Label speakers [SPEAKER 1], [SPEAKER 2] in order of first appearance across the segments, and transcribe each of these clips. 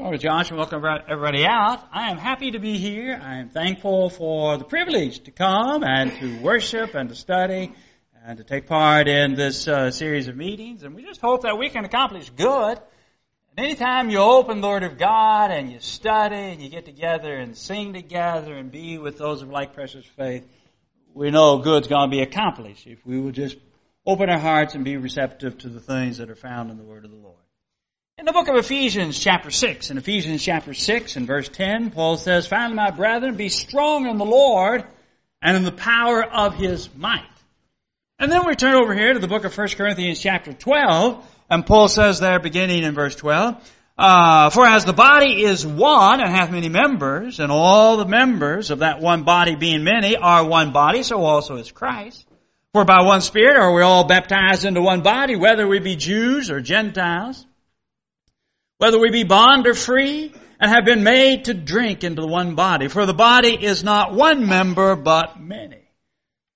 [SPEAKER 1] Well, Josh, and welcome everybody out. I am happy to be here. I am thankful for the privilege to come and to worship and to study and to take part in this uh, series of meetings. And we just hope that we can accomplish good. And anytime you open the Word of God and you study and you get together and sing together and be with those of like precious faith, we know good's going to be accomplished if we will just open our hearts and be receptive to the things that are found in the Word of the Lord. In the book of Ephesians chapter 6, in Ephesians chapter 6 and verse 10, Paul says, Finally, my brethren, be strong in the Lord and in the power of his might. And then we turn over here to the book of 1 Corinthians chapter 12, and Paul says there, beginning in verse 12, uh, For as the body is one and hath many members, and all the members of that one body being many are one body, so also is Christ. For by one Spirit are we all baptized into one body, whether we be Jews or Gentiles whether we be bond or free, and have been made to drink into the one body. For the body is not one member, but many.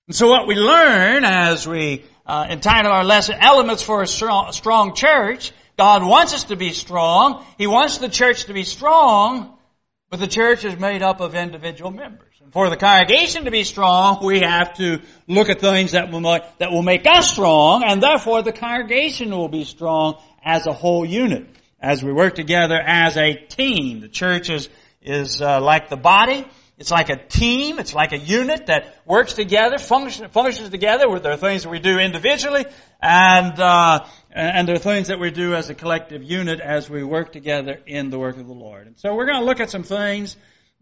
[SPEAKER 1] And so what we learn as we uh, entitle our lesson, Elements for a strong, strong church, God wants us to be strong. He wants the church to be strong, but the church is made up of individual members. And for the congregation to be strong, we have to look at things that will, make, that will make us strong, and therefore the congregation will be strong as a whole unit as we work together as a team. The church is, is uh, like the body. It's like a team. It's like a unit that works together, function, functions together. There are things that we do individually, and uh, and there are things that we do as a collective unit as we work together in the work of the Lord. And so we're going to look at some things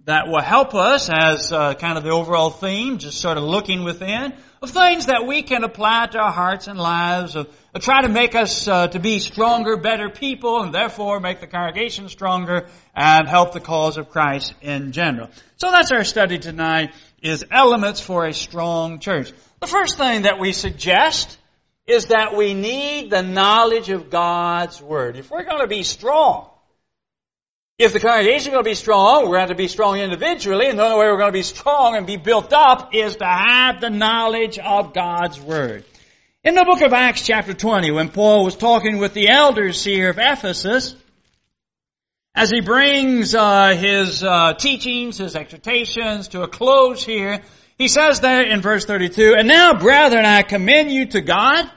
[SPEAKER 1] that will help us as uh, kind of the overall theme, just sort of looking within, of things that we can apply to our hearts and lives, of, of try to make us uh, to be stronger, better people, and therefore make the congregation stronger and help the cause of Christ in general. So that's our study tonight, is elements for a strong church. The first thing that we suggest is that we need the knowledge of God's Word. If we're going to be strong, if the congregation is going to be strong, we're going to be strong individually, and the only way we're going to be strong and be built up is to have the knowledge of God's Word. In the book of Acts chapter 20, when Paul was talking with the elders here of Ephesus, as he brings uh, his uh, teachings, his exhortations to a close here, he says there in verse 32, And now, brethren, I commend you to God,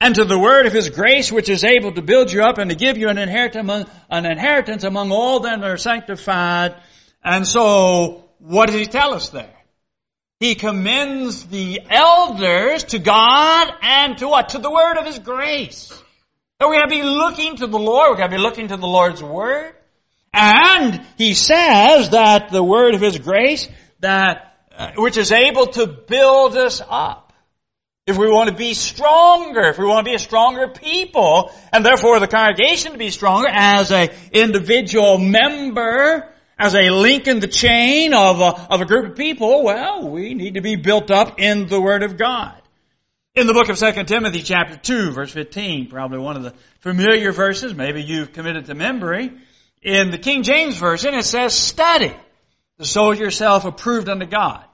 [SPEAKER 1] and to the word of his grace which is able to build you up and to give you an inheritance among, all that are sanctified. And so, what does he tell us there? He commends the elders to God and to what? To the word of his grace. So we have to be looking to the Lord. We have to be looking to the Lord's word. And he says that the word of his grace, that, uh, which is able to build us up if we want to be stronger, if we want to be a stronger people, and therefore the congregation to be stronger as an individual member, as a link in the chain of a, of a group of people, well, we need to be built up in the Word of God. In the book of 2 Timothy chapter 2 verse 15, probably one of the familiar verses, maybe you've committed to memory, in the King James Version it says, study to show yourself approved unto God.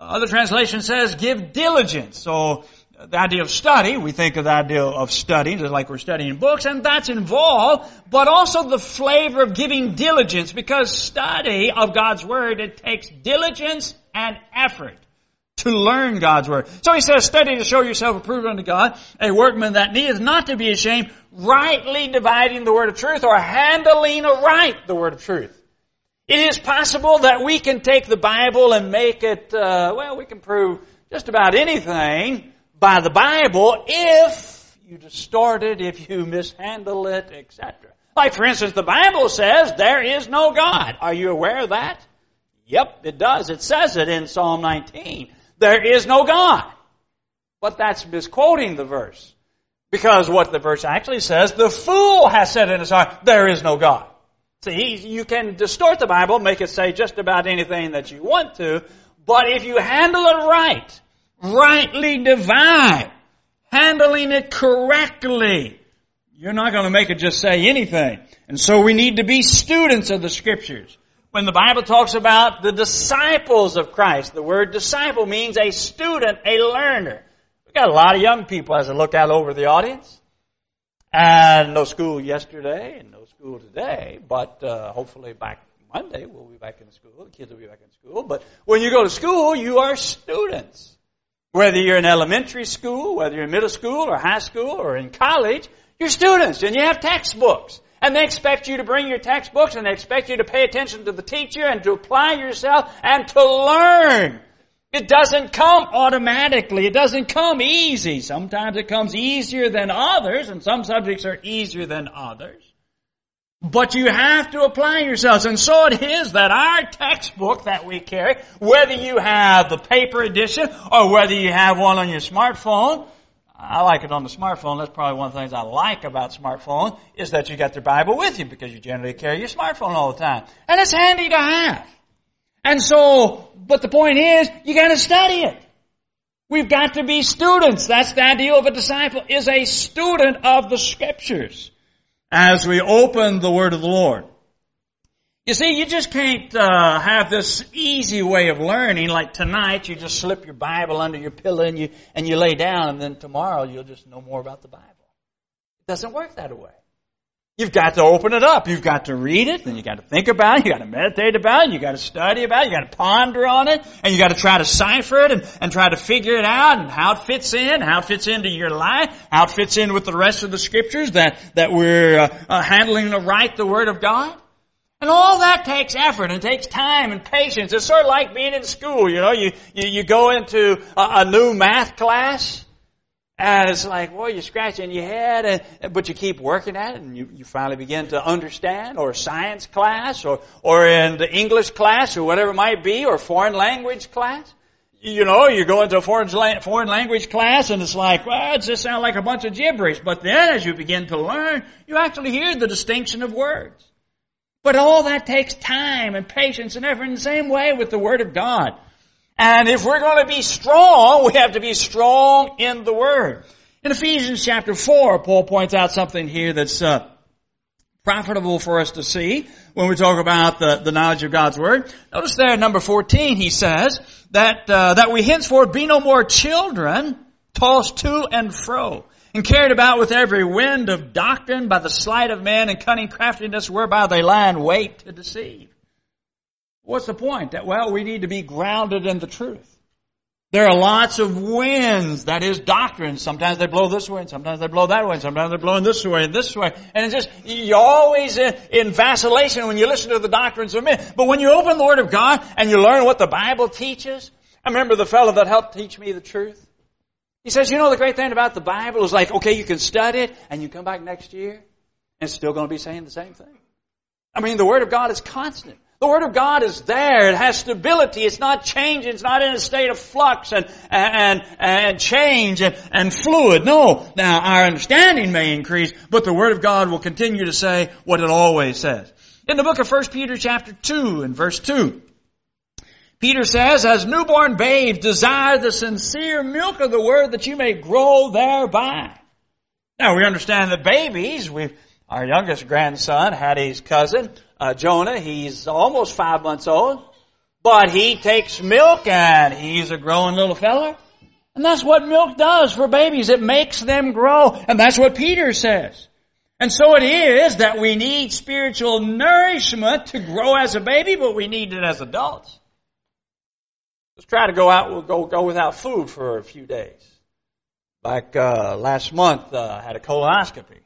[SPEAKER 1] Other translation says, give diligence. So the idea of study, we think of the idea of studying, just like we're studying books, and that's involved, but also the flavor of giving diligence, because study of God's Word, it takes diligence and effort to learn God's Word. So he says, study to show yourself approved unto God, a workman that needeth not to be ashamed, rightly dividing the Word of truth, or handling aright the Word of truth. It is possible that we can take the Bible and make it, uh, well, we can prove just about anything, by the Bible if you distort it, if you mishandle it, etc. Like, for instance, the Bible says there is no God. Are you aware of that? Yep, it does. It says it in Psalm 19. There is no God. But that's misquoting the verse. Because what the verse actually says, the fool has said in his heart, there is no God. See, you can distort the Bible, make it say just about anything that you want to, but if you handle it right, rightly divide, handling it correctly. You're not going to make it just say anything. And so we need to be students of the scriptures. When the Bible talks about the disciples of Christ, the word disciple means a student, a learner. We've got a lot of young people as I look out over the audience. And no school yesterday and no school today, but uh, hopefully back Monday we'll be back in school. The kids will be back in school. But when you go to school, you are students. Whether you're in elementary school, whether you're in middle school or high school or in college, you're students and you have textbooks. And they expect you to bring your textbooks and they expect you to pay attention to the teacher and to apply yourself and to learn. It doesn't come automatically. It doesn't come easy. Sometimes it comes easier than others, and some subjects are easier than others. But you have to apply yourselves. And so it is that our textbook that we carry, whether you have the paper edition or whether you have one on your smartphone, I like it on the smartphone. That's probably one of the things I like about smartphone is that you got your Bible with you because you generally carry your smartphone all the time. And it's handy to have. And so, but the point is, you gotta study it. We've got to be students. That's the ideal of a disciple, is a student of the scriptures as we open the word of the Lord. You see, you just can't uh, have this easy way of learning. Like tonight, you just slip your Bible under your pillow and you and you lay down, and then tomorrow you'll just know more about the Bible. It doesn't work that way. You've got to open it up. You've got to read it, and you got to think about it. You got to meditate about it. You got to study about it. You got to ponder on it, and you got to try to cipher it and, and try to figure it out and how it fits in, how it fits into your life, how it fits in with the rest of the scriptures that that we're uh, uh, handling to write the Word of God. And all that takes effort and takes time and patience. It's sort of like being in school. You know, you you, you go into a, a new math class and it's like, well, you're scratching your head, and, but you keep working at it, and you, you finally begin to understand, or science class, or, or in the English class, or whatever it might be, or foreign language class. You know, you go into a foreign, foreign language class, and it's like, well, it just sounds like a bunch of gibberish. But then, as you begin to learn, you actually hear the distinction of words. But all that takes time and patience and effort in the same way with the Word of God. And if we're going to be strong, we have to be strong in the Word. In Ephesians chapter 4, Paul points out something here that's uh, profitable for us to see when we talk about the, the knowledge of God's Word. Notice there, number 14, he says that, uh, that we henceforth be no more children, tossed to and fro, and carried about with every wind of doctrine by the sleight of men and cunning craftiness whereby they lie in wait to deceive. What's the point? That, well, we need to be grounded in the truth. There are lots of winds, that is doctrine. Sometimes they blow this way, and sometimes they blow that way, and sometimes they're blowing this way and this way. And it's just, you're always in, in vacillation when you listen to the doctrines of men. But when you open the Word of God and you learn what the Bible teaches, I remember the fellow that helped teach me the truth. He says, you know the great thing about the Bible is like, okay, you can study it, and you come back next year, and it's still going to be saying the same thing. I mean, the Word of God is constant. The Word of God is there. It has stability. It's not changing. It's not in a state of flux and, and, and change and, and fluid. No. Now, our understanding may increase, but the Word of God will continue to say what it always says. In the book of 1 Peter chapter 2 and verse 2, Peter says, as newborn babes desire the sincere milk of the Word that you may grow thereby. Now, we understand that babies, we've our youngest grandson, Hattie's cousin, uh, Jonah, he's almost five months old, but he takes milk and he's a growing little fella. And that's what milk does for babies. It makes them grow. And that's what Peter says. And so it is that we need spiritual nourishment to grow as a baby, but we need it as adults. Let's try to go out, we'll go, go without food for a few days. Like, uh, last month, uh, I had a colonoscopy.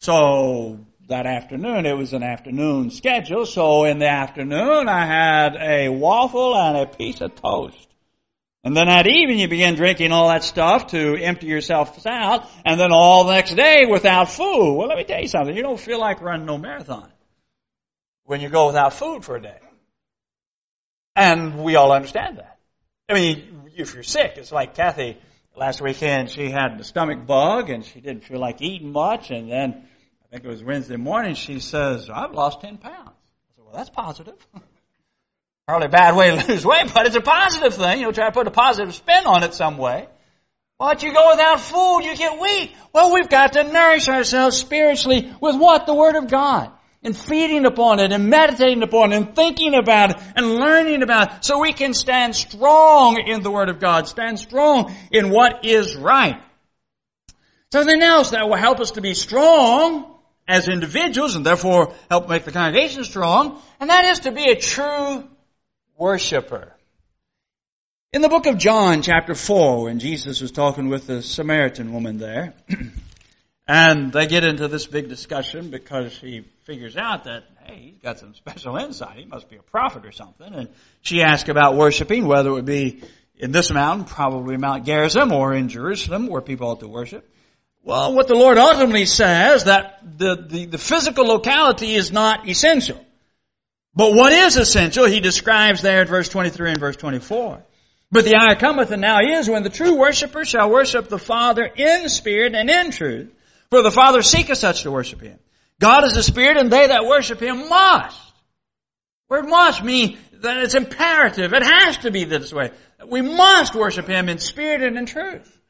[SPEAKER 1] So that afternoon, it was an afternoon schedule, so in the afternoon I had a waffle and a piece of toast. And then that evening you begin drinking all that stuff to empty yourself out, and then all the next day without food. Well, let me tell you something. You don't feel like running no marathon when you go without food for a day. And we all understand that. I mean, if you're sick, it's like Kathy last weekend, she had the stomach bug and she didn't feel like eating much, and then I think it was Wednesday morning, she says, I've lost 10 pounds. I said, well, that's positive. Probably a bad way to lose weight, but it's a positive thing. You'll try to put a positive spin on it some way. But you go without food, you get weak. Well, we've got to nourish ourselves spiritually with what? The Word of God. And feeding upon it and meditating upon it and thinking about it and learning about it so we can stand strong in the Word of God, stand strong in what is right. Something else that will help us to be strong as individuals and therefore help make the congregation strong, and that is to be a true worshiper. In the book of John, chapter 4, when Jesus was talking with the Samaritan woman there, and they get into this big discussion because he figures out that, hey, he's got some special insight. He must be a prophet or something. And she asked about worshiping, whether it would be in this mountain, probably Mount Gerizim, or in Jerusalem, where people ought to worship. Well, what the Lord ultimately says, that the, the, the physical locality is not essential. But what is essential, he describes there in verse 23 and verse 24. But the hour cometh and now is when the true worshipper shall worship the Father in spirit and in truth. For the Father seeketh such to worship Him. God is a spirit and they that worship Him must. Word must mean that it's imperative. It has to be this way. We must worship Him in spirit and in truth.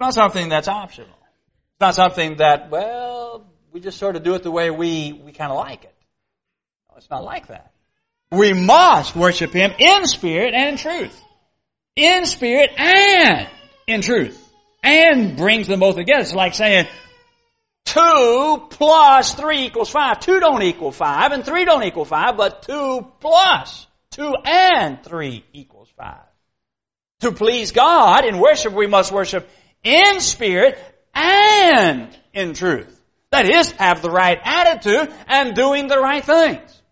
[SPEAKER 1] It's not something that's optional. It's not something that, well, we just sort of do it the way we, we kind of like it. No, it's not like that. We must worship Him in spirit and in truth. In spirit and in truth. And brings them both together. It's like saying, two plus three equals five. Two don't equal five, and three don't equal five, but two plus two and three equals five. To please God in worship, we must worship in spirit and in truth. That is, have the right attitude and doing the right things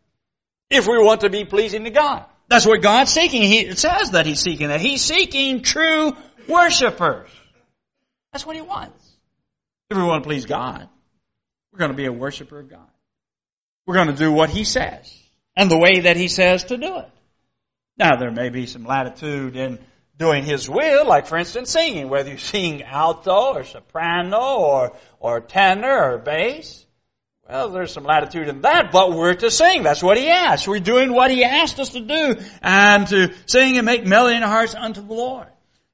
[SPEAKER 1] if we want to be pleasing to God. That's what God's seeking. He, it says that He's seeking that. He's seeking true worshipers. That's what He wants. If we want to please God, we're going to be a worshiper of God. We're going to do what He says and the way that He says to do it. Now, there may be some latitude in doing His will, like for instance singing, whether you sing alto or soprano or, or tenor or bass. Well, there's some latitude in that, but we're to sing. That's what he asked. We're doing what he asked us to do and to sing and make melody in our hearts unto the Lord.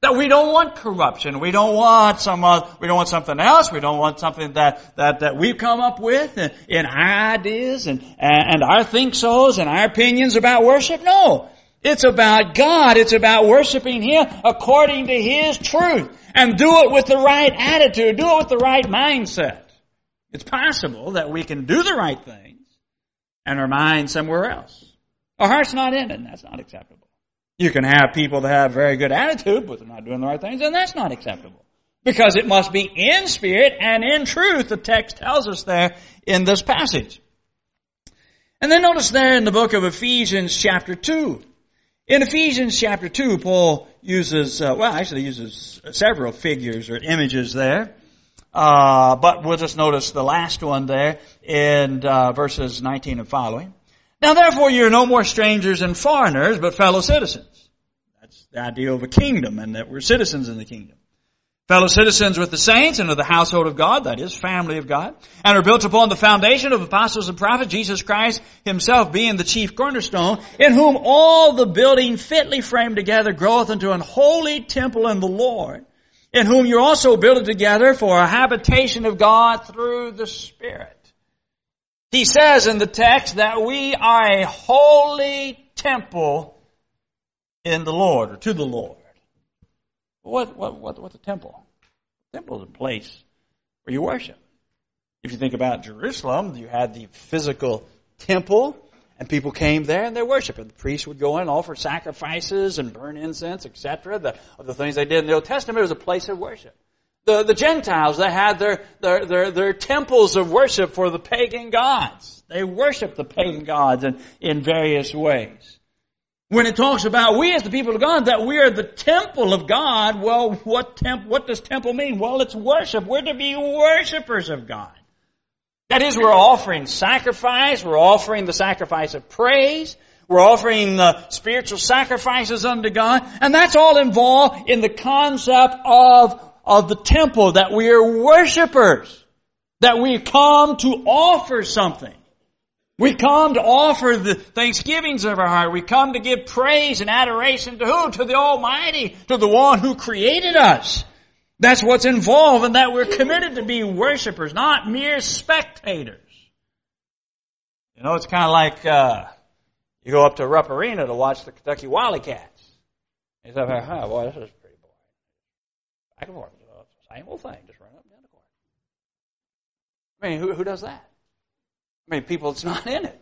[SPEAKER 1] That we don't want corruption. We don't want some, uh, we don't want something else. We don't want something that, that, that we've come up with in, in our ideas and, and our think so's and our opinions about worship. No. It's about God. It's about worshiping Him according to His truth. And do it with the right attitude. Do it with the right mindset. It's possible that we can do the right things and our mind somewhere else. Our heart's not in it, and that's not acceptable. You can have people that have very good attitude, but they're not doing the right things, and that's not acceptable. Because it must be in spirit and in truth, the text tells us there in this passage. And then notice there in the book of Ephesians chapter 2. In Ephesians chapter 2, Paul uses, uh, well, actually uses several figures or images there. Uh, but we'll just notice the last one there in uh, verses 19 and following. Now therefore you're no more strangers and foreigners, but fellow citizens. That's the idea of a kingdom and that we're citizens in the kingdom. Fellow citizens with the saints and of the household of God, that is, family of God, and are built upon the foundation of apostles and prophets, Jesus Christ himself being the chief cornerstone, in whom all the building fitly framed together groweth into an holy temple in the Lord, in whom you're also built together for a habitation of God through the Spirit. He says in the text that we are a holy temple in the Lord, or to the Lord. What, what, what, what's a temple? A temple is a place where you worship. If you think about Jerusalem, you had the physical temple, and people came there and they worshiped. And the priests would go in and offer sacrifices and burn incense, etc. The, the things they did in the Old Testament, it was a place of worship. The, the Gentiles, they had their, their, their, their temples of worship for the pagan gods. They worshiped the pagan gods in, in various ways. When it talks about we as the people of God, that we are the temple of God, well, what temp, what does temple mean? Well, it's worship. We're to be worshipers of God. That is, we're offering sacrifice, we're offering the sacrifice of praise, we're offering the spiritual sacrifices unto God, and that's all involved in the concept of, of the temple, that we are worshipers, that we come to offer something. We come to offer the thanksgivings of our heart. We come to give praise and adoration to who? To the Almighty, to the one who created us. That's what's involved and that we're committed to be worshipers, not mere spectators. You know, it's kind of like uh, you go up to Rupp Arena to watch the Kentucky Wildcats. You say, oh, boy, this is pretty boring. Back and forth. Same old thing, just run up and down the court. I mean, who, who does that? I mean, people that's not in it.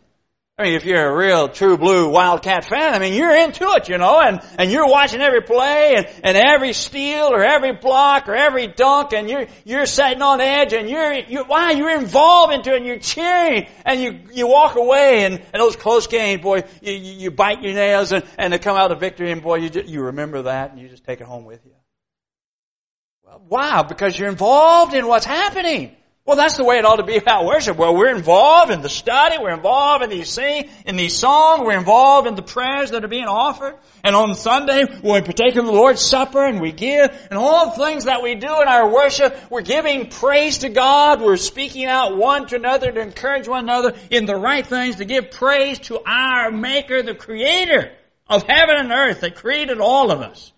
[SPEAKER 1] I mean, if you're a real true blue Wildcat fan, I mean, you're into it, you know, and, and you're watching every play and, and every steal or every block or every dunk and you're, you're sitting on edge and you're, you wow, you're involved into it and you're cheering and you, you walk away and, and those close games, boy, you, you, bite your nails and, and they come out of victory and boy, you, just, you remember that and you just take it home with you. Well, wow, because you're involved in what's happening. Well, that's the way it ought to be about worship. Well, we're involved in the study, we're involved in these sing, in these songs, we're involved in the prayers that are being offered. And on Sunday, we partake of the Lord's Supper and we give, and all the things that we do in our worship, we're giving praise to God, we're speaking out one to another to encourage one another in the right things, to give praise to our Maker, the Creator of heaven and earth that created all of us.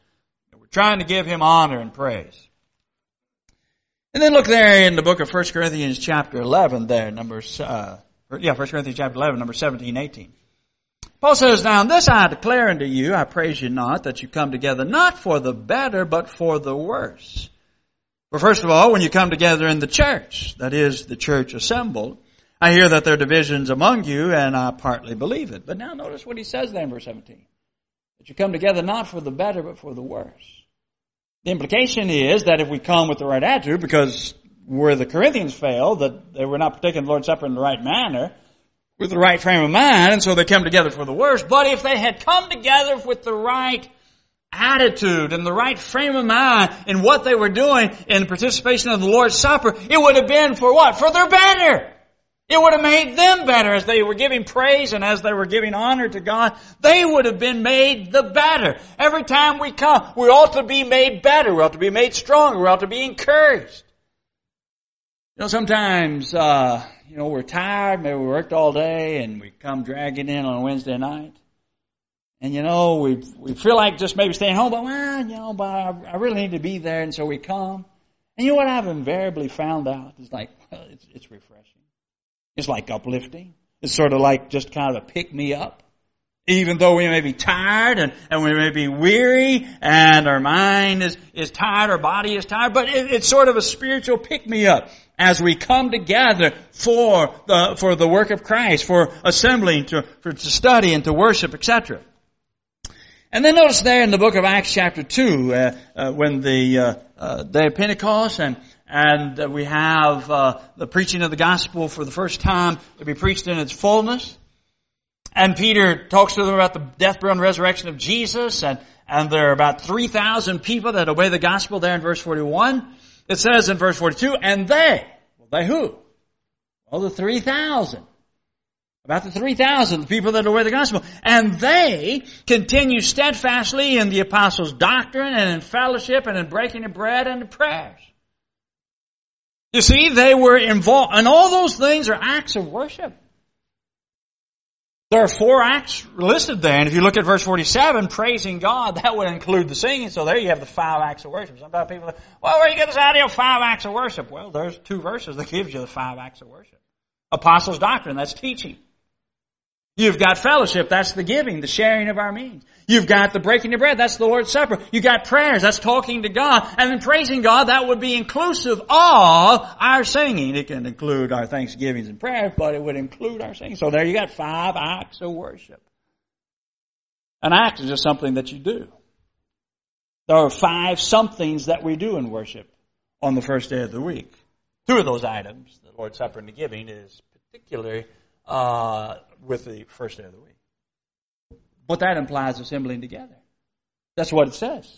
[SPEAKER 1] And we're trying to give Him honor and praise. And then look there in the book of 1 Corinthians chapter 11 there, numbers, uh, yeah, 1 Corinthians chapter 11, number 17, 18. Paul says, Now this I declare unto you, I praise you not, that you come together not for the better, but for the worse. For first of all, when you come together in the church, that is, the church assembled, I hear that there are divisions among you, and I partly believe it. But now notice what he says there in verse 17. That you come together not for the better, but for the worse. The implication is that if we come with the right attitude, because where the Corinthians failed, that they were not partaking the Lord's Supper in the right manner, with the right frame of mind, and so they come together for the worst. But if they had come together with the right attitude and the right frame of mind in what they were doing in participation of the Lord's Supper, it would have been for what? For their better. It would have made them better as they were giving praise and as they were giving honor to God. They would have been made the better. Every time we come, we ought to be made better. We ought to be made stronger. We ought to be encouraged. You know, sometimes, uh, you know, we're tired. Maybe we worked all day and we come dragging in on Wednesday night. And you know, we we feel like just maybe staying home, but well, you know, but I, I really need to be there, and so we come. And you know what I've invariably found out is like, well, it's, it's refreshing. It's like uplifting. It's sort of like just kind of a pick me up. Even though we may be tired and, and we may be weary and our mind is, is tired, our body is tired, but it, it's sort of a spiritual pick me up as we come together for the, for the work of Christ, for assembling, to, for, to study and to worship, etc. And then notice there in the book of Acts chapter 2, uh, uh, when the uh, uh day of Pentecost and, and we have uh, the preaching of the gospel for the first time to be preached in its fullness. And Peter talks to them about the death, burial, and resurrection of Jesus, and, and there are about 3,000 people that obey the gospel there in verse 41. It says in verse 42, and they, well, they who? Well, the 3,000. About the 3,000, the people that obey the gospel. And they continue steadfastly in the apostles' doctrine and in fellowship and in breaking of bread and in prayers. You see, they were involved, and all those things are acts of worship. There are four acts listed there, and if you look at verse 47, praising God, that would include the singing, so there you have the five acts of worship. Sometimes people say, well, where do you get this idea of five acts of worship? Well, there's two verses that gives you the five acts of worship. Apostles' doctrine, that's teaching. You've got fellowship, that's the giving, the sharing of our means. You've got the breaking of bread, that's the Lord's Supper. You've got prayers, that's talking to God. And then praising God, that would be inclusive of our singing. It can include our thanksgivings and prayers, but it would include our singing. So there you got five acts of worship. An act is just something that you do. There are five somethings that we do in worship on the first day of the week. Two of those items, the Lord's Supper and the giving, is particularly uh, with the first day of the week. But that implies assembling together. That's what it says.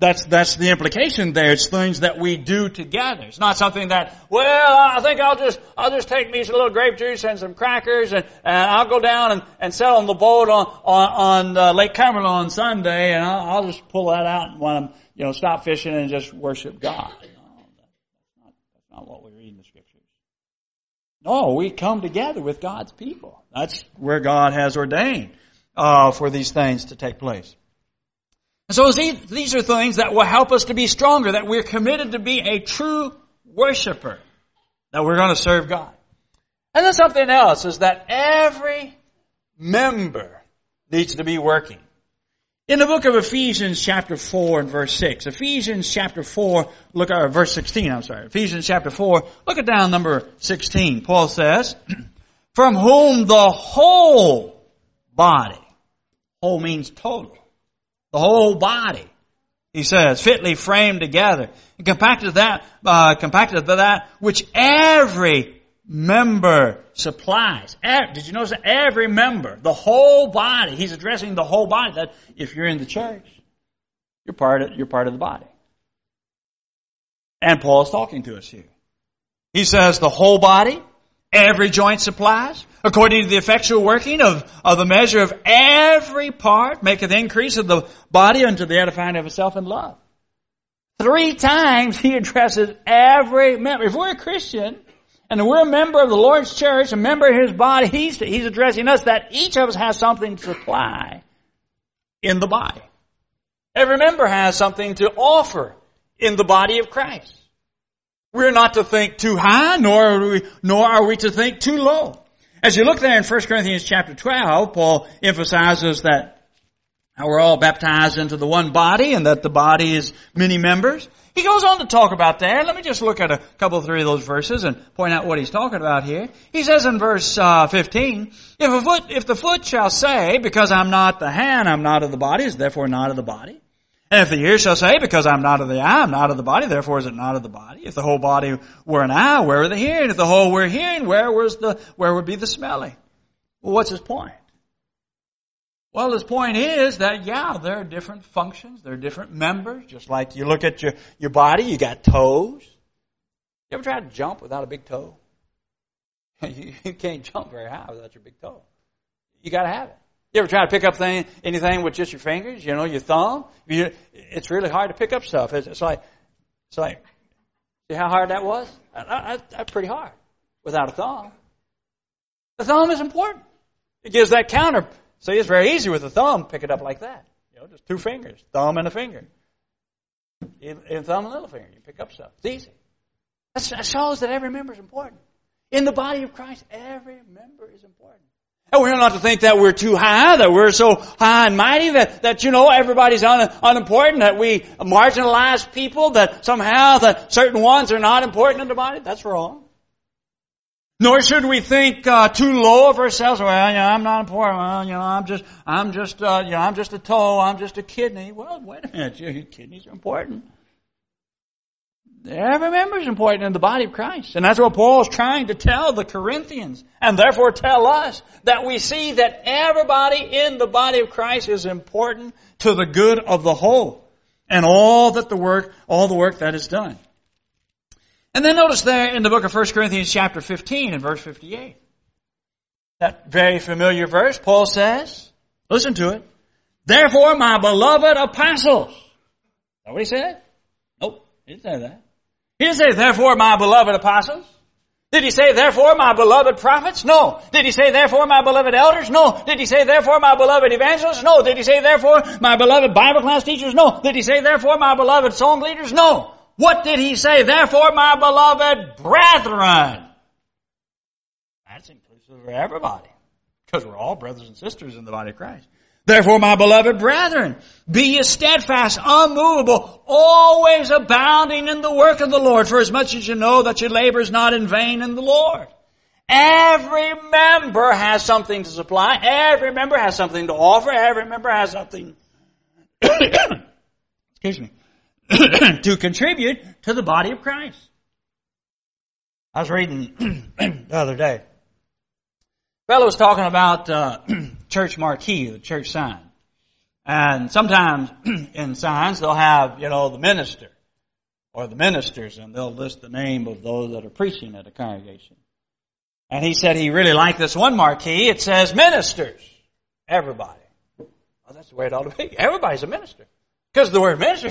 [SPEAKER 1] That's, that's the implication there. It's things that we do together. It's not something that, well, I think I'll just, I'll just take me some little grape juice and some crackers and, and I'll go down and, and sit on the boat on, on, on uh, Lake Cumberland on Sunday and I'll, I'll just pull that out when I'm, you know, stop fishing and just worship God. No, that's not, that's not what we read in the scriptures. No, we come together with God's people. That's where God has ordained uh, for these things to take place. And so these are things that will help us to be stronger, that we're committed to be a true worshiper, that we're going to serve God. And then something else is that every member needs to be working. In the book of Ephesians chapter 4 and verse 6, Ephesians chapter 4, look at verse 16, I'm sorry. Ephesians chapter 4, look at down number 16. Paul says, from whom the whole body, whole means total, the whole body, he says, fitly framed together, and compacted that, uh, compacted that which every member supplies. Did you notice that? Every member, the whole body. He's addressing the whole body. That if you're in the church, you're part of, you're part of the body. And Paul is talking to us here. He says the whole body, every joint supplies, according to the effectual working of, of the measure of every part, maketh increase of the body unto the edifying of itself in love. Three times he addresses every member. If we're a Christian, and we're a member of the Lord's church, a member of His body, He's, He's addressing us that each of us has something to supply in the body. Every member has something to offer in the body of Christ. We're not to think too high, nor are we, nor are we to think too low. As you look there in 1 Corinthians chapter 12, Paul emphasizes that we're all baptized into the one body and that the body is many members. He goes on to talk about that. Let me just look at a couple, three of those verses and point out what he's talking about here. He says in verse uh, 15, if, a foot, if the foot shall say, because I'm not the hand, I'm not of the body, is therefore not of the body. And if the ear shall say, because I'm not of the eye, I'm not of the body, therefore is it not of the body. If the whole body were an eye, where were the hearing? If the whole were hearing, where was the, where would be the smelling? Well, what's his point? Well, his point is that, yeah, there are different functions, there are different members, just like you look at your, your body, you got toes. You ever try to jump without a big toe? you, you can't jump very high without your big toe. You gotta have it. You ever try to pick up thing, anything with just your fingers? You know, your thumb? You, it's really hard to pick up stuff. It's, it's like, it's like, see how hard that was? Uh, uh, uh, that's pretty hard without a thumb. The thumb is important. It gives that counter See, it's very easy with a thumb, pick it up like that. You know, just two fingers, thumb and a finger. In thumb and little finger, you pick up stuff. It's easy. That shows that every member is important. In the body of Christ, every member is important. And we're not to think that we're too high, that we're so high and mighty, that, that you know, everybody's un, unimportant, that we marginalize people, that somehow that certain ones are not important in the body. That's wrong. Nor should we think uh, too low of ourselves. Well, you know, I'm not important. Well, you know, I'm just, I'm just, uh, you know, I'm just a toe. I'm just a kidney. Well, wait a minute. Your kidneys are important. Every member is important in the body of Christ. And that's what Paul is trying to tell the Corinthians. And therefore tell us that we see that everybody in the body of Christ is important to the good of the whole. And all that the work, all the work that is done. And then notice there in the book of 1 Corinthians chapter 15 and verse 58. That very familiar verse, Paul says, listen to it. Therefore, my beloved apostles. Is that what he said? Nope, he didn't say that. He didn't say, therefore, my beloved apostles. Did he say, therefore, my beloved prophets? No. Did he say, therefore, my beloved elders? No. Did he say, therefore, my beloved evangelists? No. Did he say, therefore, my beloved Bible class teachers? No. Did he say, therefore, my beloved song leaders? No. What did he say? Therefore, my beloved brethren. That's inclusive of everybody. Because we're all brothers and sisters in the body of Christ. Therefore, my beloved brethren, be ye steadfast, unmovable, always abounding in the work of the Lord, for as much as you know that your labor is not in vain in the Lord. Every member has something to supply. Every member has something to offer. Every member has something, excuse me, to contribute to the body of Christ. I was reading the other day. A fellow was talking about uh, church marquee, the church sign. And sometimes in signs they'll have, you know, the minister or the ministers and they'll list the name of those that are preaching at a congregation. And he said he really liked this one marquee. It says ministers. Everybody. Well, that's the way it ought to be. Everybody's a minister. Because the word minister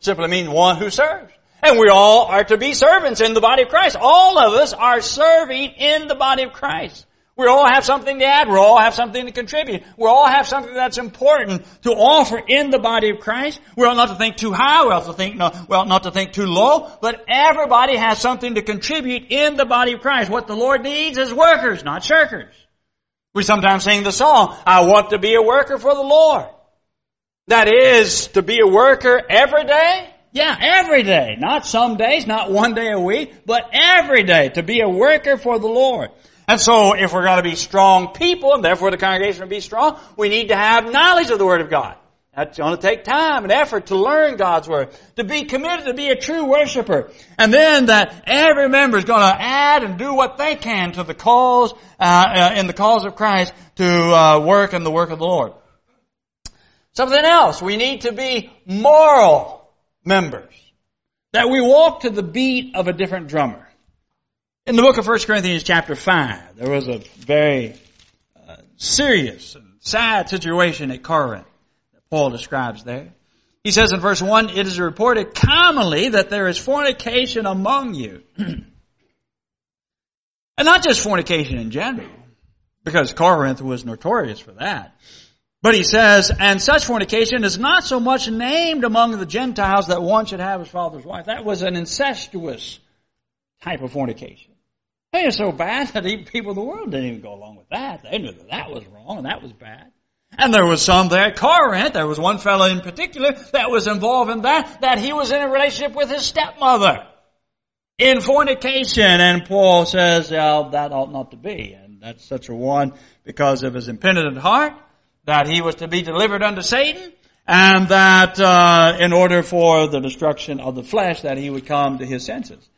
[SPEAKER 1] simply means one who serves. And we all are to be servants in the body of Christ. All of us are serving in the body of Christ. We all have something to add. We all have something to contribute. We all have something that's important to offer in the body of Christ. We ought not to think too high. We to think, no, we ought not to think too low. But everybody has something to contribute in the body of Christ. What the Lord needs is workers, not shirkers. We sometimes sing the song, I want to be a worker for the Lord. That is to be a worker every day? Yeah, every day. Not some days, not one day a week, but every day to be a worker for the Lord. And so if we're going to be strong people, and therefore the congregation will be strong, we need to have knowledge of the Word of God. That's going to take time and effort to learn God's Word, to be committed to be a true worshiper. And then that every member is going to add and do what they can to the cause, uh, uh, in the cause of Christ to uh, work in the work of the Lord. Something else, we need to be moral members. That we walk to the beat of a different drummer. In the book of 1 Corinthians chapter 5, there was a very uh, serious and sad situation at Corinth that Paul describes there. He says in verse 1, It is reported commonly that there is fornication among you. and not just fornication in general, because Corinth was notorious for that. But he says, and such fornication is not so much named among the Gentiles that one should have his father's wife. That was an incestuous type of fornication. Hey, it's so bad that even people of the world didn't even go along with that. They knew that that was wrong and that was bad. And there was some there at Corinth, there was one fellow in particular that was involved in that, that he was in a relationship with his stepmother. In fornication, and Paul says, oh, that ought not to be. And that's such a one because of his impenitent heart, that he was to be delivered unto Satan, and that uh, in order for the destruction of the flesh, that he would come to his senses.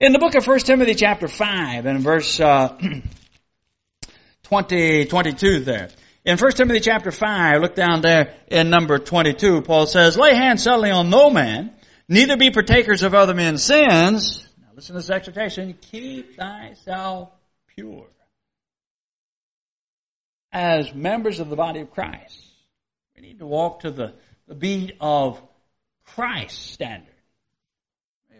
[SPEAKER 1] In the book of 1 Timothy chapter 5 and verse uh, 20, 22 there. In 1 Timothy chapter 5, look down there in number 22, Paul says, Lay hands suddenly on no man, neither be partakers of other men's sins. Now listen to this exhortation, keep thyself pure. As members of the body of Christ, we need to walk to the, the beat of Christ's standard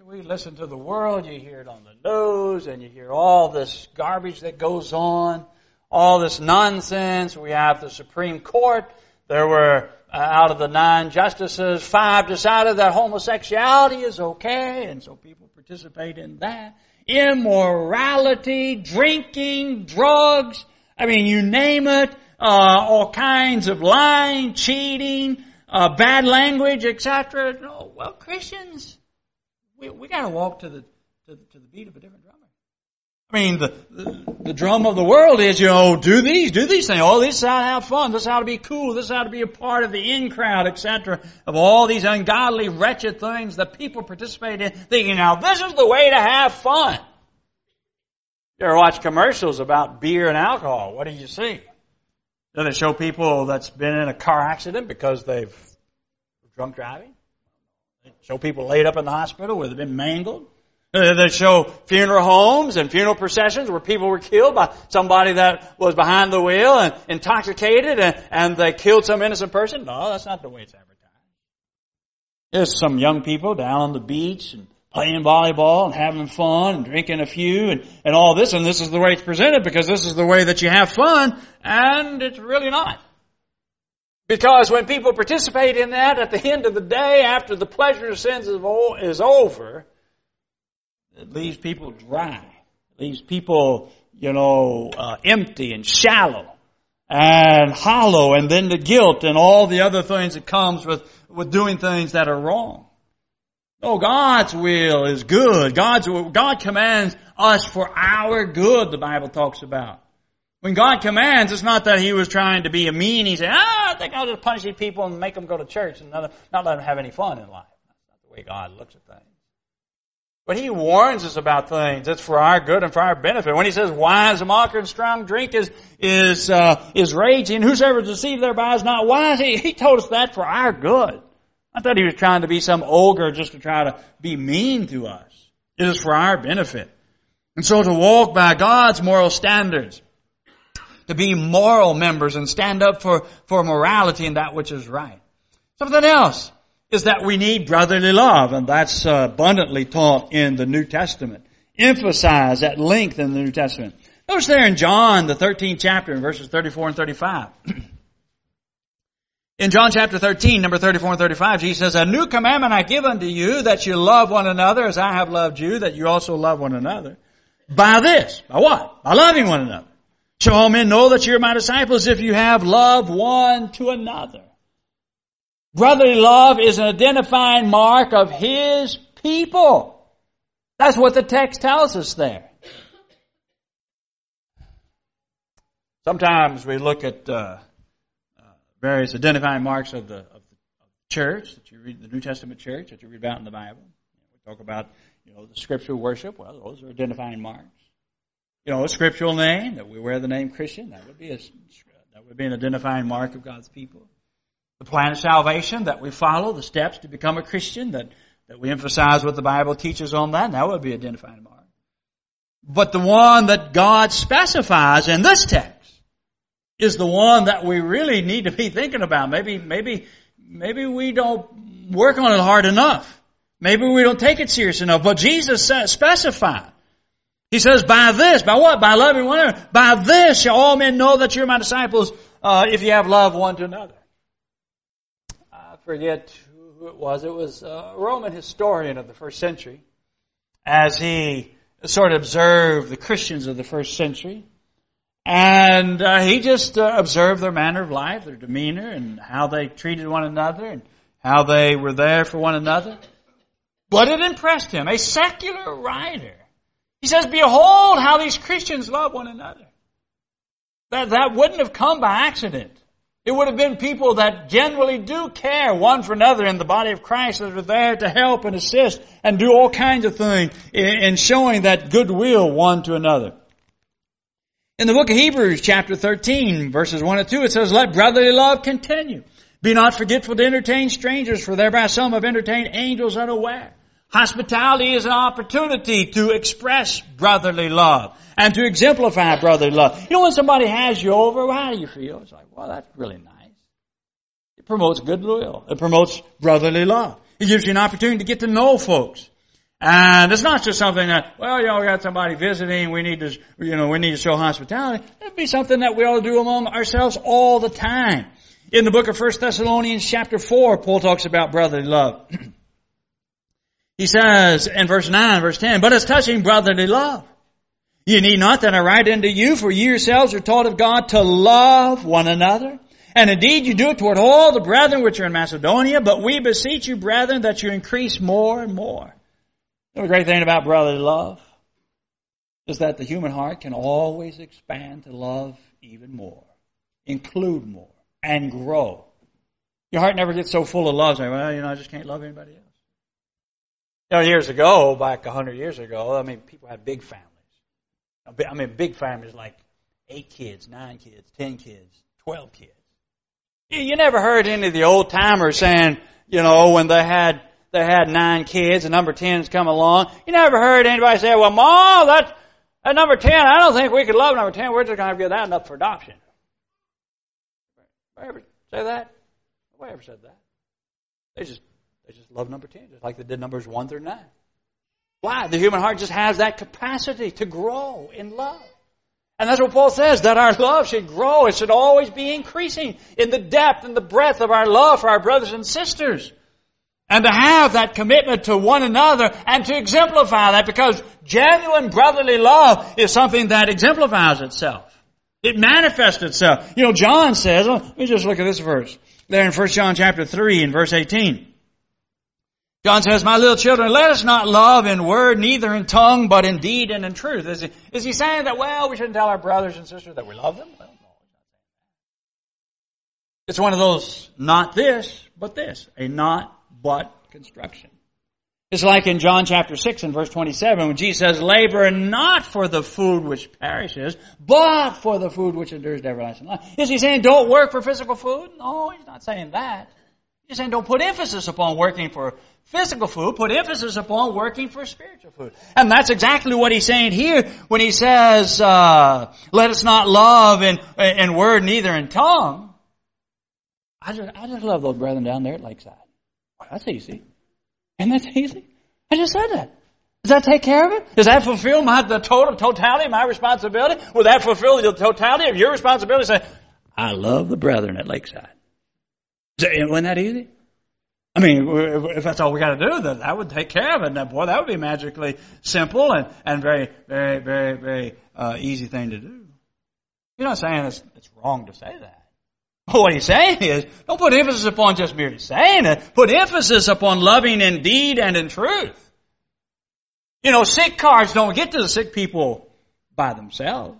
[SPEAKER 1] we listen to the world, you hear it on the news, and you hear all this garbage that goes on, all this nonsense. We have the Supreme Court. There were, uh, out of the nine justices, five decided that homosexuality is okay, and so people participate in that. Immorality, drinking, drugs, I mean, you name it, uh, all kinds of lying, cheating, uh, bad language, etc. No, well, Christians, we, we got to walk to the, to the to the beat of a different drummer. I mean, the, the, the drum of the world is, you know, do these, do these things. Oh, this is how to have fun. This is how to be cool. This is how to be a part of the in crowd, etc. Of all these ungodly, wretched things that people participate in, thinking, now this is the way to have fun. You ever watch commercials about beer and alcohol? What do you see? Do they show people that's been in a car accident because they've drunk driving? show people laid up in the hospital where they've been mangled. They show funeral homes and funeral processions where people were killed by somebody that was behind the wheel and intoxicated and, and they killed some innocent person. No, that's not the way it's advertised. There's some young people down on the beach and playing volleyball and having fun and drinking a few and, and all this and this is the way it's presented because this is the way that you have fun and it's really not. Because when people participate in that, at the end of the day, after the pleasure of sins is over, it leaves people dry. It leaves people, you know, uh, empty and shallow and hollow and then the guilt and all the other things that comes with, with doing things that are wrong. No, God's will is good. God's, will, God commands us for our good, the Bible talks about. When God commands, it's not that He was trying to be a mean. He said, ah, I think I'll just punish these people and make them go to church and not, let them have any fun in life. That's not the way God looks at things. But He warns us about things. It's for our good and for our benefit. When He says, wise a mocker and strong drink is, is, uh, is raging, whosoever is deceived thereby is not wise, he, he told us that for our good. I thought He was trying to be some ogre just to try to be mean to us. It is for our benefit. And so to walk by God's moral standards, to be moral members and stand up for, for morality and that which is right. Something else is that we need brotherly love, and that's abundantly taught in the New Testament. Emphasized at length in the New Testament. Notice there in John, the 13th chapter, in verses 34 and 35. in John chapter 13, number 34 and 35, Jesus says, A new commandment I give unto you, that you love one another as I have loved you, that you also love one another. By this, by what? By loving one another. Shall all men know that you're my disciples if you have love one to another? Brotherly love is an identifying mark of His people. That's what the text tells us there. Sometimes we look at uh, various identifying marks of the, of the church that you read, the New Testament church that you read about in the Bible. We talk about, you know, the scriptural worship. Well, those are identifying marks. You know, a scriptural name that we wear the name Christian. That would be a that would be an identifying mark of God's people. The plan of salvation that we follow, the steps to become a Christian, that, that we emphasize what the Bible teaches on that, that would be identifying mark. But the one that God specifies in this text is the one that we really need to be thinking about. Maybe, maybe, maybe we don't work on it hard enough. Maybe we don't take it serious enough. But Jesus specified. He says, by this, by what? By loving one another. By this shall all men know that you're my disciples, uh, if you have love one to another. I forget who it was. It was a Roman historian of the first century. As he sort of observed the Christians of the first century. And uh, he just uh, observed their manner of life, their demeanor, and how they treated one another, and how they were there for one another. But it impressed him. A secular writer. He says, Behold how these Christians love one another. That, that wouldn't have come by accident. It would have been people that generally do care one for another in the body of Christ that are there to help and assist and do all kinds of things in, in showing that goodwill one to another. In the book of Hebrews, chapter 13, verses 1 and 2, it says, Let brotherly love continue. Be not forgetful to entertain strangers, for thereby some have entertained angels unaware. Hospitality is an opportunity to express brotherly love and to exemplify brotherly love. You know, when somebody has you over, well, how do you feel? It's like, well, that's really nice. It promotes goodwill. It promotes brotherly love. It gives you an opportunity to get to know folks. And it's not just something that, well, you know, we got somebody visiting, we need to, you know, we need to show hospitality. It'd be something that we ought to do among ourselves all the time. In the book of 1 Thessalonians chapter 4, Paul talks about brotherly love. he says in verse 9, verse 10, but it's touching brotherly love. You need not that I write unto you, for you yourselves are taught of God to love one another. And indeed you do it toward all the brethren which are in Macedonia, but we beseech you, brethren, that you increase more and more. The great thing about brotherly love is that the human heart can always expand to love even more, include more, and grow. Your heart never gets so full of love, saying, well, you know, I just can't love anybody else. You know, years ago, back a hundred years ago, I mean, people had big families. I mean, big families like eight kids, nine kids, ten kids, twelve kids. You never heard any of the old timers saying, you know, when they had they had nine kids and number ten's come along. You never heard anybody say, well, Mom, that, that number ten, I don't think we could love number ten. We're just going to give that up for adoption. Nobody ever say that? Nobody ever said that. They just, they just love number ten, just like they did numbers one through nine. Why? The human heart just has that capacity to grow in love. And that's what Paul says, that our love should grow. It should always be increasing in the depth and the breadth of our love for our brothers and sisters. And to have that commitment to one another and to exemplify that because genuine brotherly love is something that exemplifies itself. It manifests itself. You know, John says, uh, let me just look at this verse. There in 1 John chapter 3 and verse 18. John says, My little children, let us not love in word, neither in tongue, but in deed and in truth. Is he, is he saying that, well, we shouldn't tell our brothers and sisters that we love them? Well, no. It's one of those, not this, but this. A not but construction. It's like in John chapter 6 and verse 27 when Jesus says, labor not for the food which perishes, but for the food which endures to everlasting life. Is he saying don't work for physical food? No, he's not saying that. He's saying don't put emphasis upon working for physical food, put emphasis upon working for spiritual food. And that's exactly what he's saying here when he says, uh, let us not love in, in word, neither in tongue. I just, I just love those brethren down there at Lakeside. That's easy. And that easy. I just said that. Does that take care of it? Does that fulfill my, the total totality of my responsibility? Will that fulfill the totality of your responsibility? Say, I love the brethren at Lakeside. Wasn't that easy? I mean, if that's all we got to do, then that would take care of it. And boy, that would be magically simple and, and very, very, very, very uh, easy thing to do. You're not saying it's, it's wrong to say that. What he's saying is, don't put emphasis upon just merely saying it. Put emphasis upon loving in deed and in truth. You know, sick cards don't get to the sick people by themselves.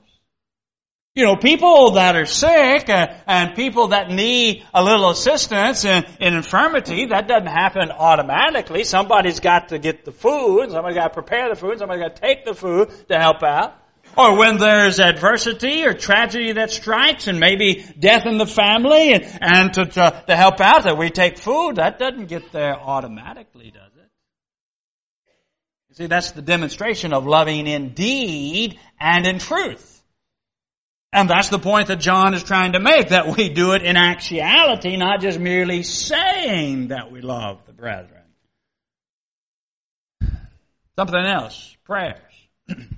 [SPEAKER 1] You know, people that are sick uh, and people that need a little assistance in, in infirmity, that doesn't happen automatically. Somebody's got to get the food, somebody's got to prepare the food, somebody's got to take the food to help out. Or when there's adversity or tragedy that strikes and maybe death in the family and, and to, to, to help out that we take food, that doesn't get there automatically, does it? You see, that's the demonstration of loving in deed and in truth. And that's the point that John is trying to make, that we do it in actuality, not just merely saying that we love the brethren. Something else, prayers.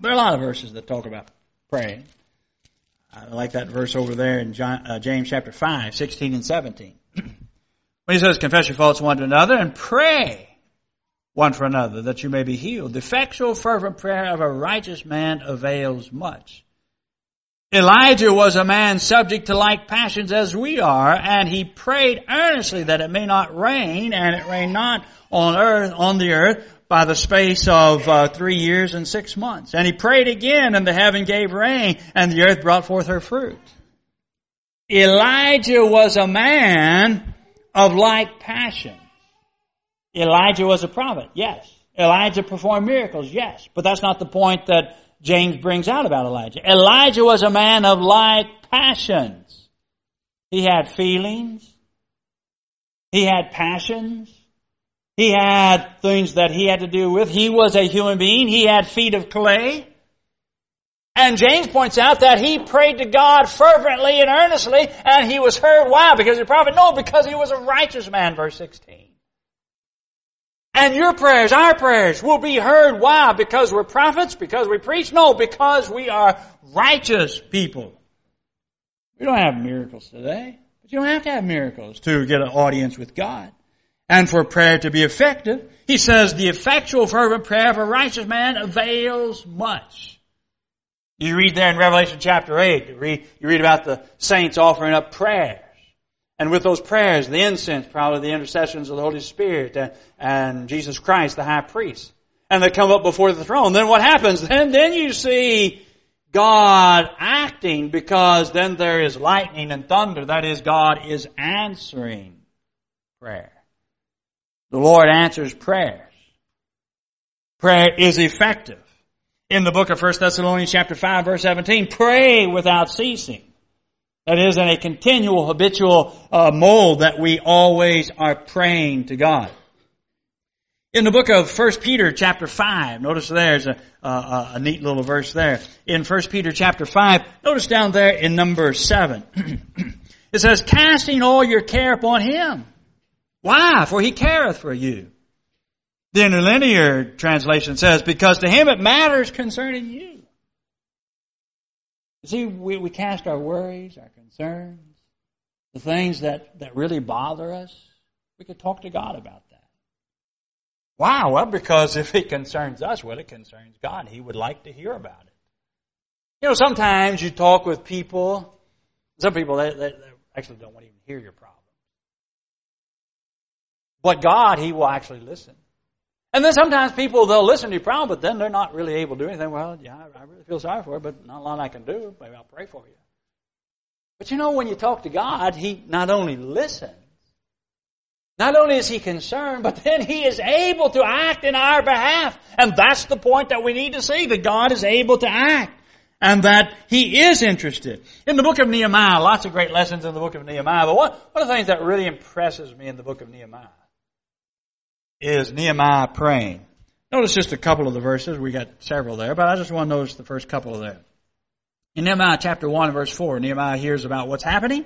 [SPEAKER 1] there are a lot of verses that talk about praying. I like that verse over there in John, uh, James chapter 5, 16 and 17. when he says, confess your faults one to another and pray one for another that you may be healed. The effectual fervent prayer of a righteous man avails much. Elijah was a man subject to like passions as we are, and he prayed earnestly that it may not rain, and it rained not on earth, on the earth, by the space of uh, three years and six months. And he prayed again, and the heaven gave rain, and the earth brought forth her fruit. Elijah was a man of like passion. Elijah was a prophet, yes. Elijah performed miracles, yes. But that's not the point that James brings out about Elijah. Elijah was a man of like passions. He had feelings. He had passions. He had things that he had to do with. He was a human being. He had feet of clay. And James points out that he prayed to God fervently and earnestly, and he was heard. Why? Because he prophet? No, because he was a righteous man, verse 16. And your prayers, our prayers, will be heard. Why? Because we're prophets? Because we preach? No, because we are righteous people. We don't have miracles today. But you don't have to have miracles to get an audience with God. And for prayer to be effective, he says the effectual fervent prayer of a righteous man avails much. You read there in Revelation chapter 8, you read, you read about the saints offering up prayers. And with those prayers, the incense, probably the intercessions of the Holy Spirit and, and Jesus Christ, the high priest. And they come up before the throne. Then what happens? Then, then you see God acting because then there is lightning and thunder. That is, God is answering prayer. The Lord answers prayers. Prayer is effective. In the book of 1 Thessalonians chapter 5 verse 17, pray without ceasing. That is in a continual habitual uh, mold that we always are praying to God. In the book of 1 Peter chapter 5, notice there's a, a, a neat little verse there. In 1 Peter chapter 5, notice down there in number 7. it says, casting all your care upon Him. Why? For He careth for you. The interlinear translation says, because to Him it matters concerning you. You see, we, we cast our worries, our concerns, the things that, that really bother us. We could talk to God about that. Why? Well, because if it concerns us, well, it concerns God. He would like to hear about it. You know, sometimes you talk with people, some people, they actually don't want to even hear your problem. But God, He will actually listen. And then sometimes people, they'll listen to your problem, but then they're not really able to do anything. Well, yeah, I really feel sorry for you, but not a lot I can do. Maybe I'll pray for you. But you know, when you talk to God, He not only listens, not only is He concerned, but then He is able to act in our behalf. And that's the point that we need to see, that God is able to act. And that He is interested. In the book of Nehemiah, lots of great lessons in the book of Nehemiah, but one, one of the things that really impresses me in the book of Nehemiah is Nehemiah praying. Notice just a couple of the verses. We got several there, but I just want to notice the first couple of them. In Nehemiah chapter 1 verse 4, Nehemiah hears about what's happening.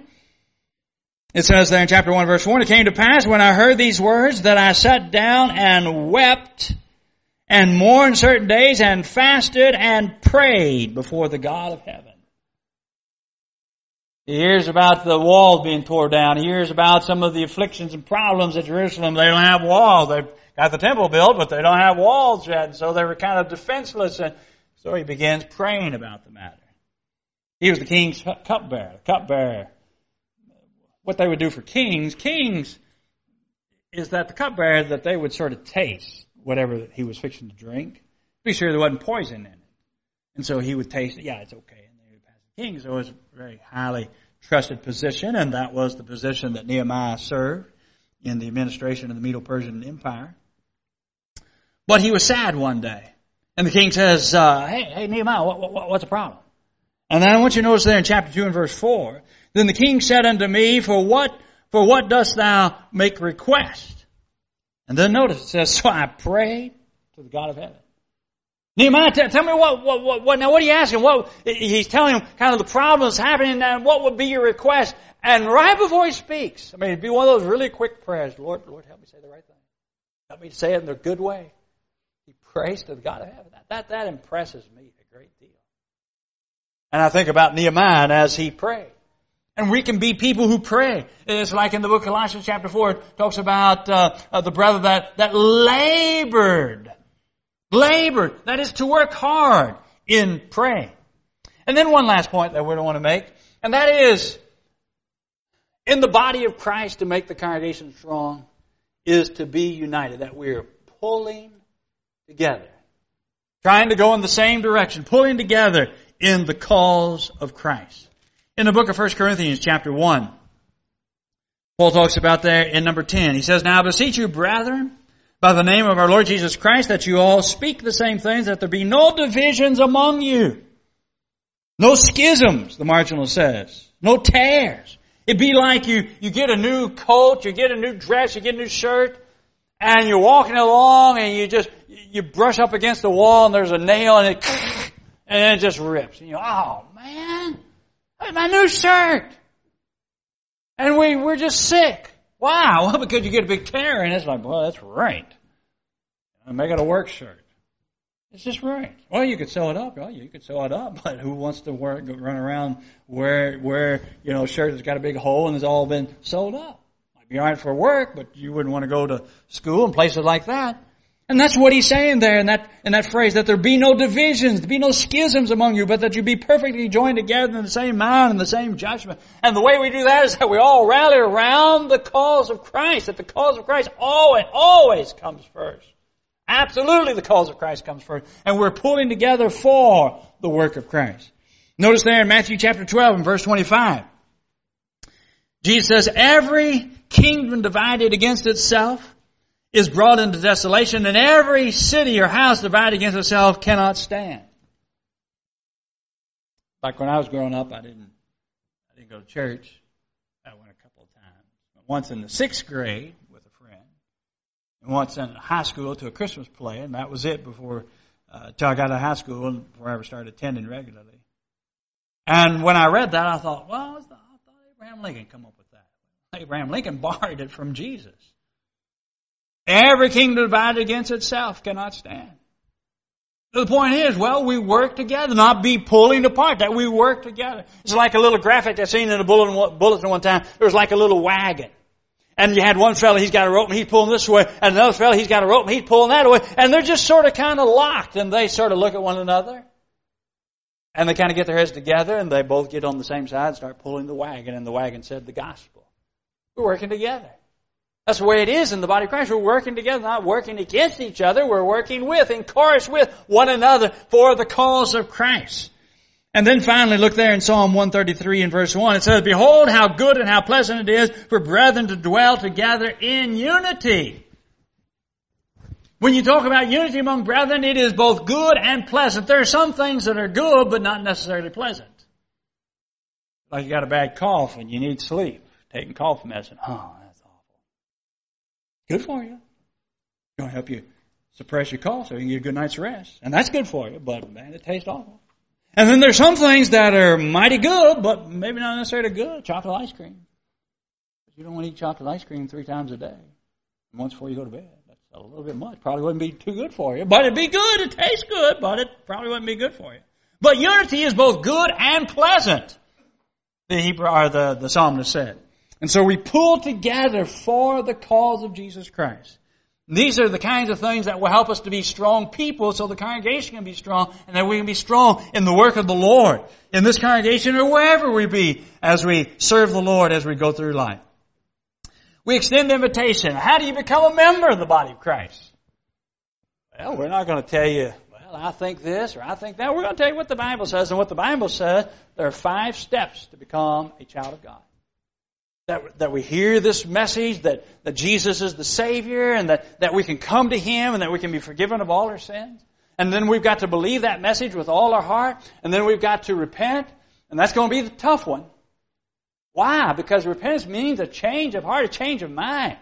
[SPEAKER 1] It says there in chapter 1 verse 4, it came to pass when I heard these words that I sat down and wept and mourned certain days and fasted and prayed before the God of heaven. He hears about the walls being torn down. He hears about some of the afflictions and problems at Jerusalem. They don't have walls. They've got the temple built, but they don't have walls yet. And so they were kind of defenseless. And so he begins praying about the matter. He was the king's cupbearer. Cupbearer what they would do for kings, kings is that the cupbearer that they would sort of taste whatever he was fixing to drink, be sure there wasn't poison in it. And so he would taste it, yeah, it's okay. And then he would pass the king. So it was a very highly trusted position, and that was the position that Nehemiah served in the administration of the Medo-Persian Empire. But he was sad one day. And the king says, uh, hey, hey, Nehemiah, what, what, what's the problem? And then I want you to notice there in chapter 2 and verse 4, Then the king said unto me, For what, for what dost thou make request? And then notice it says, So I prayed to the God of heaven. Nehemiah, t- tell me what, what, what, what, now what are you asking? What, he's telling him kind of the problems happening and what would be your request. And right before he speaks, I mean, it'd be one of those really quick prayers. Lord, Lord, help me say the right thing. Help me say it in a good way. He prays to the God of heaven. That, that, that impresses me a great deal. And I think about Nehemiah as he prayed. And we can be people who pray. It's like in the book of Colossians chapter 4, it talks about uh, uh, the brother that, that labored. Labored. That is to work hard in praying. And then one last point that we don't want to make, and that is, in the body of Christ to make the congregation strong is to be united, that we're pulling together. Trying to go in the same direction, pulling together in the cause of Christ. In the book of 1 Corinthians chapter 1, Paul talks about there in number 10. He says, Now I beseech you, brethren, by the name of our Lord Jesus Christ, that you all speak the same things, that there be no divisions among you. No schisms, the marginal says. No tears. It'd be like you, you get a new coat, you get a new dress, you get a new shirt, and you're walking along and you just, you brush up against the wall and there's a nail and it and it just rips. And you oh man, my new shirt. And we, we're just sick. Wow, well, because you get a big tear and it's like, well, that's right. I make it a work shirt. It's just right. Well, you could sew it up. Well, you could sew it up, but who wants to work, run around where, where, you know, shirt has got a big hole and it's all been sewed up? Might be alright for work, but you wouldn't want to go to school and places like that. And that's what he's saying there in that, in that phrase, that there be no divisions, there be no schisms among you, but that you be perfectly joined together in the same mind and the same judgment. And the way we do that is that we all rally around the cause of Christ, that the cause of Christ always, always comes first. Absolutely the cause of Christ comes first. And we're pulling together for the work of Christ. Notice there in Matthew chapter 12 and verse 25. Jesus says, every kingdom divided against itself is brought into desolation, and every city or house divided against itself cannot stand. Like when I was growing up, I didn't, I didn't go to church. I went a couple of times. Once in the sixth grade with a friend, and once in high school to a Christmas play, and that was it before, uh, till I got to high school and before I ever started attending regularly. And when I read that, I thought, well, I thought Abraham Lincoln come up with that. Abraham Lincoln borrowed it from Jesus. Every kingdom divided against itself cannot stand. The point is, well, we work together, not be pulling apart, that we work together. It's like a little graphic I seen in a bulletin, one time. There was like a little wagon. And you had one fellow, he's got a rope and he's pulling this way, and another fellow, he's got a rope and he's pulling that way, and they're just sort of kind of locked, and they sort of look at one another. And they kind of get their heads together, and they both get on the same side and start pulling the wagon, and the wagon said the gospel. We're working together. That's the way it is in the body of Christ. We're working together, not working against each other. We're working with, in chorus with one another for the cause of Christ. And then finally, look there in Psalm 133 and verse 1. It says, Behold how good and how pleasant it is for brethren to dwell together in unity. When you talk about unity among brethren, it is both good and pleasant. There are some things that are good, but not necessarily pleasant. Like you got a bad cough and you need sleep. Taking cough medicine. Oh, Good for you. It's going to help you suppress your cough so you can get a good night's rest. And that's good for you, but man, it tastes awful. And then there's some things that are mighty good, but maybe not necessarily good. Chocolate ice cream. You don't want to eat chocolate ice cream three times a day. Once before you go to bed. That's a little bit much. Probably wouldn't be too good for you. But it'd be good. It tastes good, but it probably wouldn't be good for you. But unity is both good and pleasant. The Hebrew, or the, the psalmist said. And so we pull together for the cause of Jesus Christ. These are the kinds of things that will help us to be strong people so the congregation can be strong and that we can be strong in the work of the Lord in this congregation or wherever we be as we serve the Lord as we go through life. We extend the invitation. How do you become a member of the body of Christ? Well, we're not going to tell you, well, I think this or I think that. We're going to tell you what the Bible says. And what the Bible says, there are five steps to become a child of God that, that we hear this message that, that Jesus is the Savior and that, that we can come to Him and that we can be forgiven of all our sins. And then we've got to believe that message with all our heart. And then we've got to repent. And that's going to be the tough one. Why? Because repentance means a change of heart, a change of mind.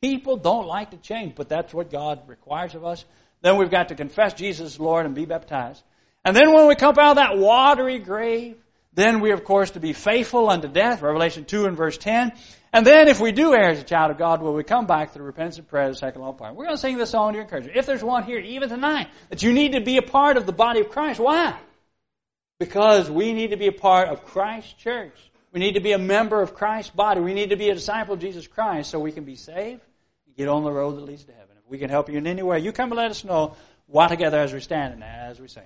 [SPEAKER 1] People don't like to change, but that's what God requires of us. Then we've got to confess Jesus Lord and be baptized. And then when we come out of that watery grave, then we, of course, to be faithful unto death, Revelation 2 and verse 10. And then if we do err as a child of God, will we come back through repentance and prayer, the second law part. We're going to sing this song to encourage you. If there's one here, even tonight, that you need to be a part of the body of Christ, why? Because we need to be a part of Christ's church. We need to be a member of Christ's body. We need to be a disciple of Jesus Christ so we can be saved and get on the road that leads to heaven. If we can help you in any way, you come and let us know while together as we stand and as we sing.